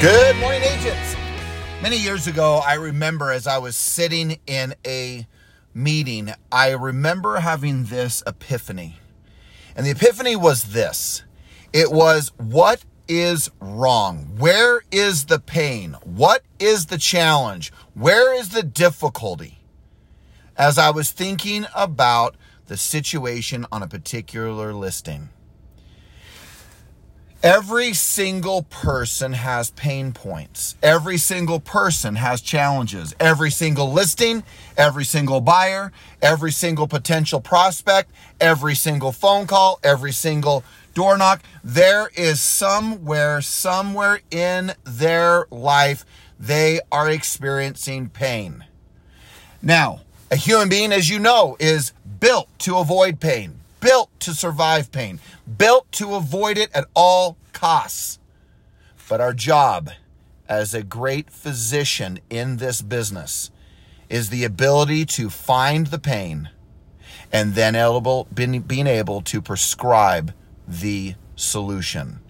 Good morning, agents. Many years ago, I remember as I was sitting in a meeting, I remember having this epiphany. And the epiphany was this it was, what is wrong? Where is the pain? What is the challenge? Where is the difficulty? As I was thinking about the situation on a particular listing. Every single person has pain points. Every single person has challenges. Every single listing, every single buyer, every single potential prospect, every single phone call, every single door knock. There is somewhere, somewhere in their life, they are experiencing pain. Now, a human being, as you know, is built to avoid pain built to survive pain, built to avoid it at all costs. But our job as a great physician in this business is the ability to find the pain and then able, being able to prescribe the solution,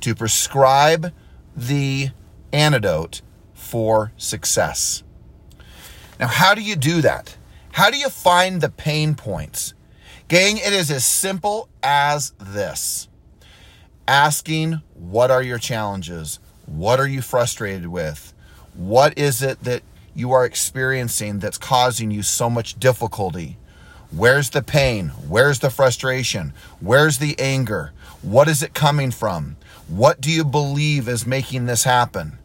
to prescribe the antidote for success. Now, how do you do that? How do you find the pain points? Gang, it is as simple as this asking, What are your challenges? What are you frustrated with? What is it that you are experiencing that's causing you so much difficulty? Where's the pain? Where's the frustration? Where's the anger? What is it coming from? What do you believe is making this happen?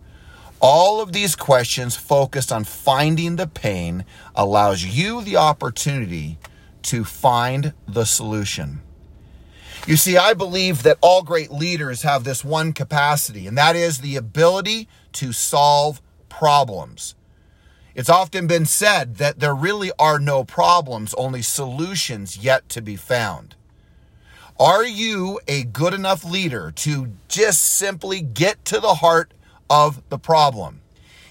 All of these questions focused on finding the pain allows you the opportunity to find the solution. You see, I believe that all great leaders have this one capacity, and that is the ability to solve problems. It's often been said that there really are no problems, only solutions yet to be found. Are you a good enough leader to just simply get to the heart of the problem?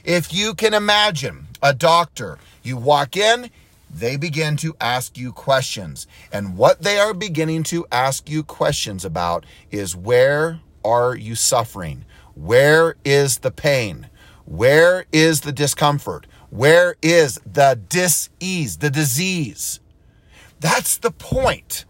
If you can imagine a doctor, you walk in, they begin to ask you questions. And what they are beginning to ask you questions about is where are you suffering? Where is the pain? Where is the discomfort? Where is the disease, the disease? That's the point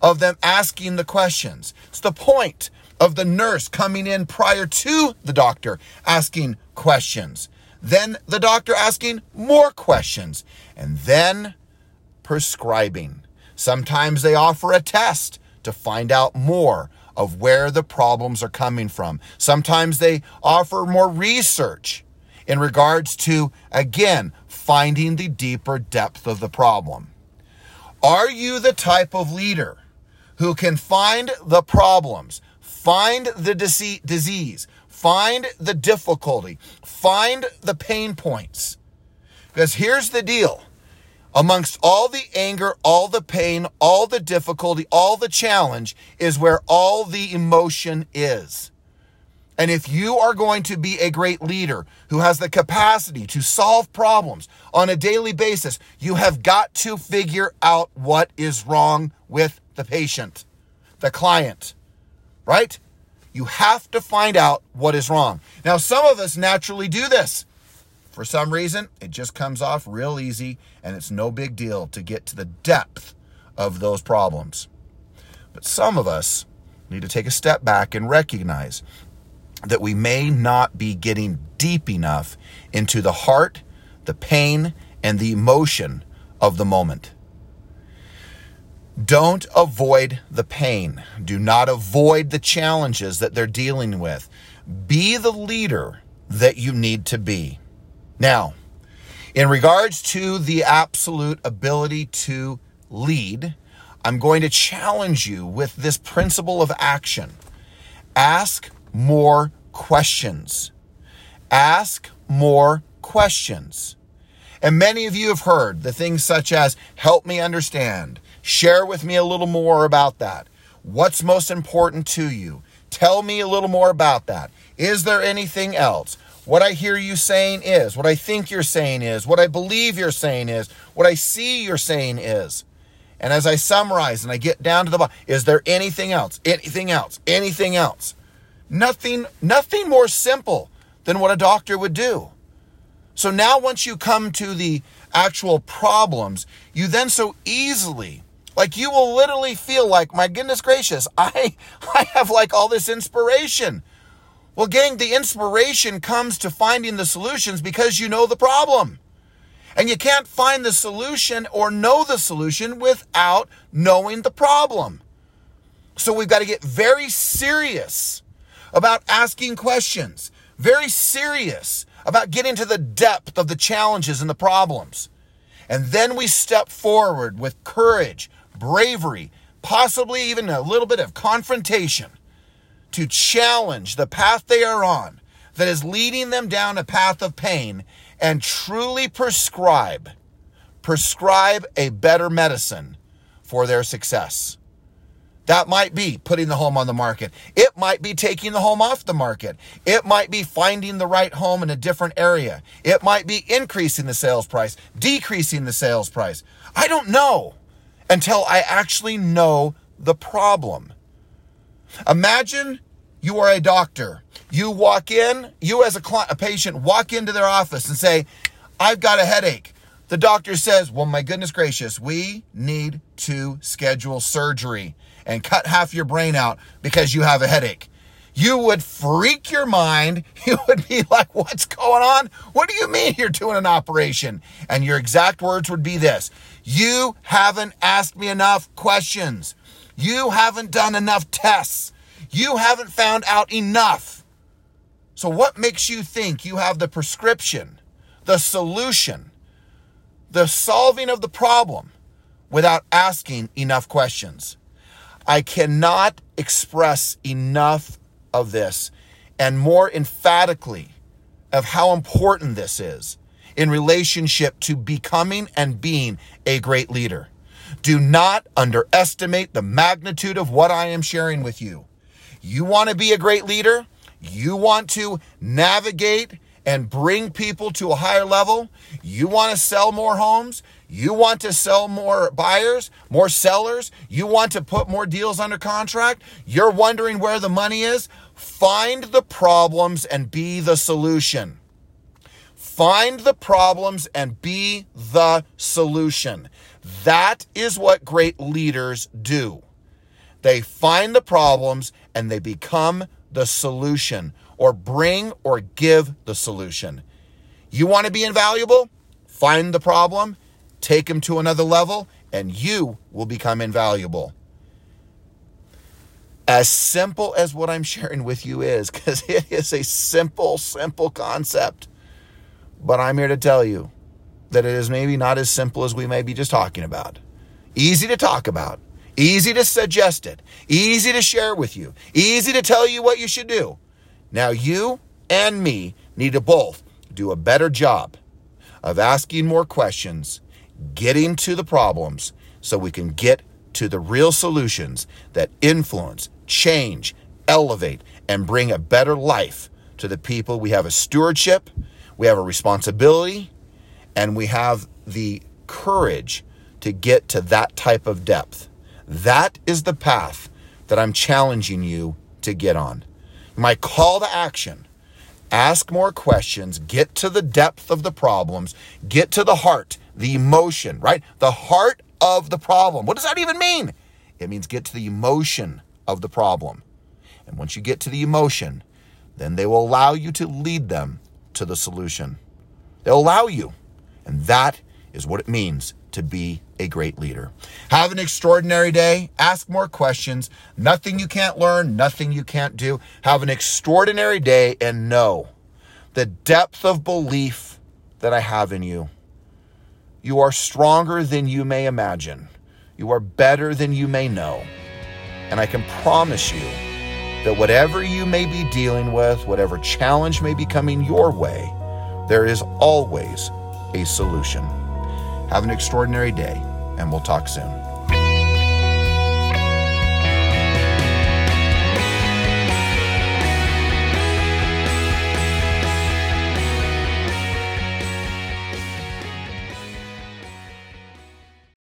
of them asking the questions. It's the point of the nurse coming in prior to the doctor asking questions. Then the doctor asking more questions. And then prescribing. Sometimes they offer a test to find out more of where the problems are coming from. Sometimes they offer more research in regards to, again, finding the deeper depth of the problem. Are you the type of leader who can find the problems, find the disease, Find the difficulty. Find the pain points. Because here's the deal. Amongst all the anger, all the pain, all the difficulty, all the challenge is where all the emotion is. And if you are going to be a great leader who has the capacity to solve problems on a daily basis, you have got to figure out what is wrong with the patient, the client, right? You have to find out what is wrong. Now, some of us naturally do this. For some reason, it just comes off real easy and it's no big deal to get to the depth of those problems. But some of us need to take a step back and recognize that we may not be getting deep enough into the heart, the pain, and the emotion of the moment. Don't avoid the pain. Do not avoid the challenges that they're dealing with. Be the leader that you need to be. Now, in regards to the absolute ability to lead, I'm going to challenge you with this principle of action. Ask more questions. Ask more questions. And many of you have heard the things such as help me understand, Share with me a little more about that. What's most important to you? Tell me a little more about that. Is there anything else? What I hear you saying is, what I think you're saying is, what I believe you're saying is, what I see you're saying is. And as I summarize and I get down to the bottom, is there anything else? Anything else? Anything else? Nothing, nothing more simple than what a doctor would do. So now, once you come to the actual problems, you then so easily, like you will literally feel like, my goodness gracious, I, I have like all this inspiration. Well, gang, the inspiration comes to finding the solutions because you know the problem. And you can't find the solution or know the solution without knowing the problem. So we've got to get very serious about asking questions, very serious about getting to the depth of the challenges and the problems. And then we step forward with courage, bravery, possibly even a little bit of confrontation to challenge the path they are on that is leading them down a path of pain and truly prescribe prescribe a better medicine for their success. That might be putting the home on the market. It might be taking the home off the market. It might be finding the right home in a different area. It might be increasing the sales price, decreasing the sales price. I don't know until I actually know the problem. Imagine you are a doctor. You walk in, you as a, client, a patient walk into their office and say, I've got a headache. The doctor says, Well, my goodness gracious, we need to schedule surgery and cut half your brain out because you have a headache. You would freak your mind. You would be like, What's going on? What do you mean you're doing an operation? And your exact words would be this You haven't asked me enough questions. You haven't done enough tests. You haven't found out enough. So, what makes you think you have the prescription, the solution, the solving of the problem without asking enough questions? I cannot express enough of this and more emphatically of how important this is in relationship to becoming and being a great leader. Do not underestimate the magnitude of what I am sharing with you. You want to be a great leader? You want to navigate and bring people to a higher level? You want to sell more homes? You want to sell more buyers, more sellers? You want to put more deals under contract? You're wondering where the money is? Find the problems and be the solution. Find the problems and be the solution. That is what great leaders do. They find the problems and they become the solution or bring or give the solution. You want to be invaluable? Find the problem take them to another level, and you will become invaluable. As simple as what I'm sharing with you is, because it is a simple, simple concept. But I'm here to tell you that it is maybe not as simple as we may be just talking about. Easy to talk about, easy to suggest it, easy to share with you, easy to tell you what you should do. Now, you and me need to both do a better job of asking more questions getting to the problems so we can get to the real solutions that influence, change, elevate, and bring a better life to the people. We have a stewardship, we have a responsibility, and we have the courage to get to that type of depth. That is the path that I'm challenging you to get on. My call to action ask more questions, get to the depth of the problems, get to the heart, the emotion, right? The heart of the problem. What does that even mean? It means get to the emotion of the problem. And once you get to the emotion, then they will allow you to lead them to the solution. They'll allow you. And that is what it means to be a great leader. Have an extraordinary day. Ask more questions. Nothing you can't learn, nothing you can't do. Have an extraordinary day and know the depth of belief that I have in you. You are stronger than you may imagine. You are better than you may know. And I can promise you that whatever you may be dealing with, whatever challenge may be coming your way, there is always a solution. Have an extraordinary day, and we'll talk soon.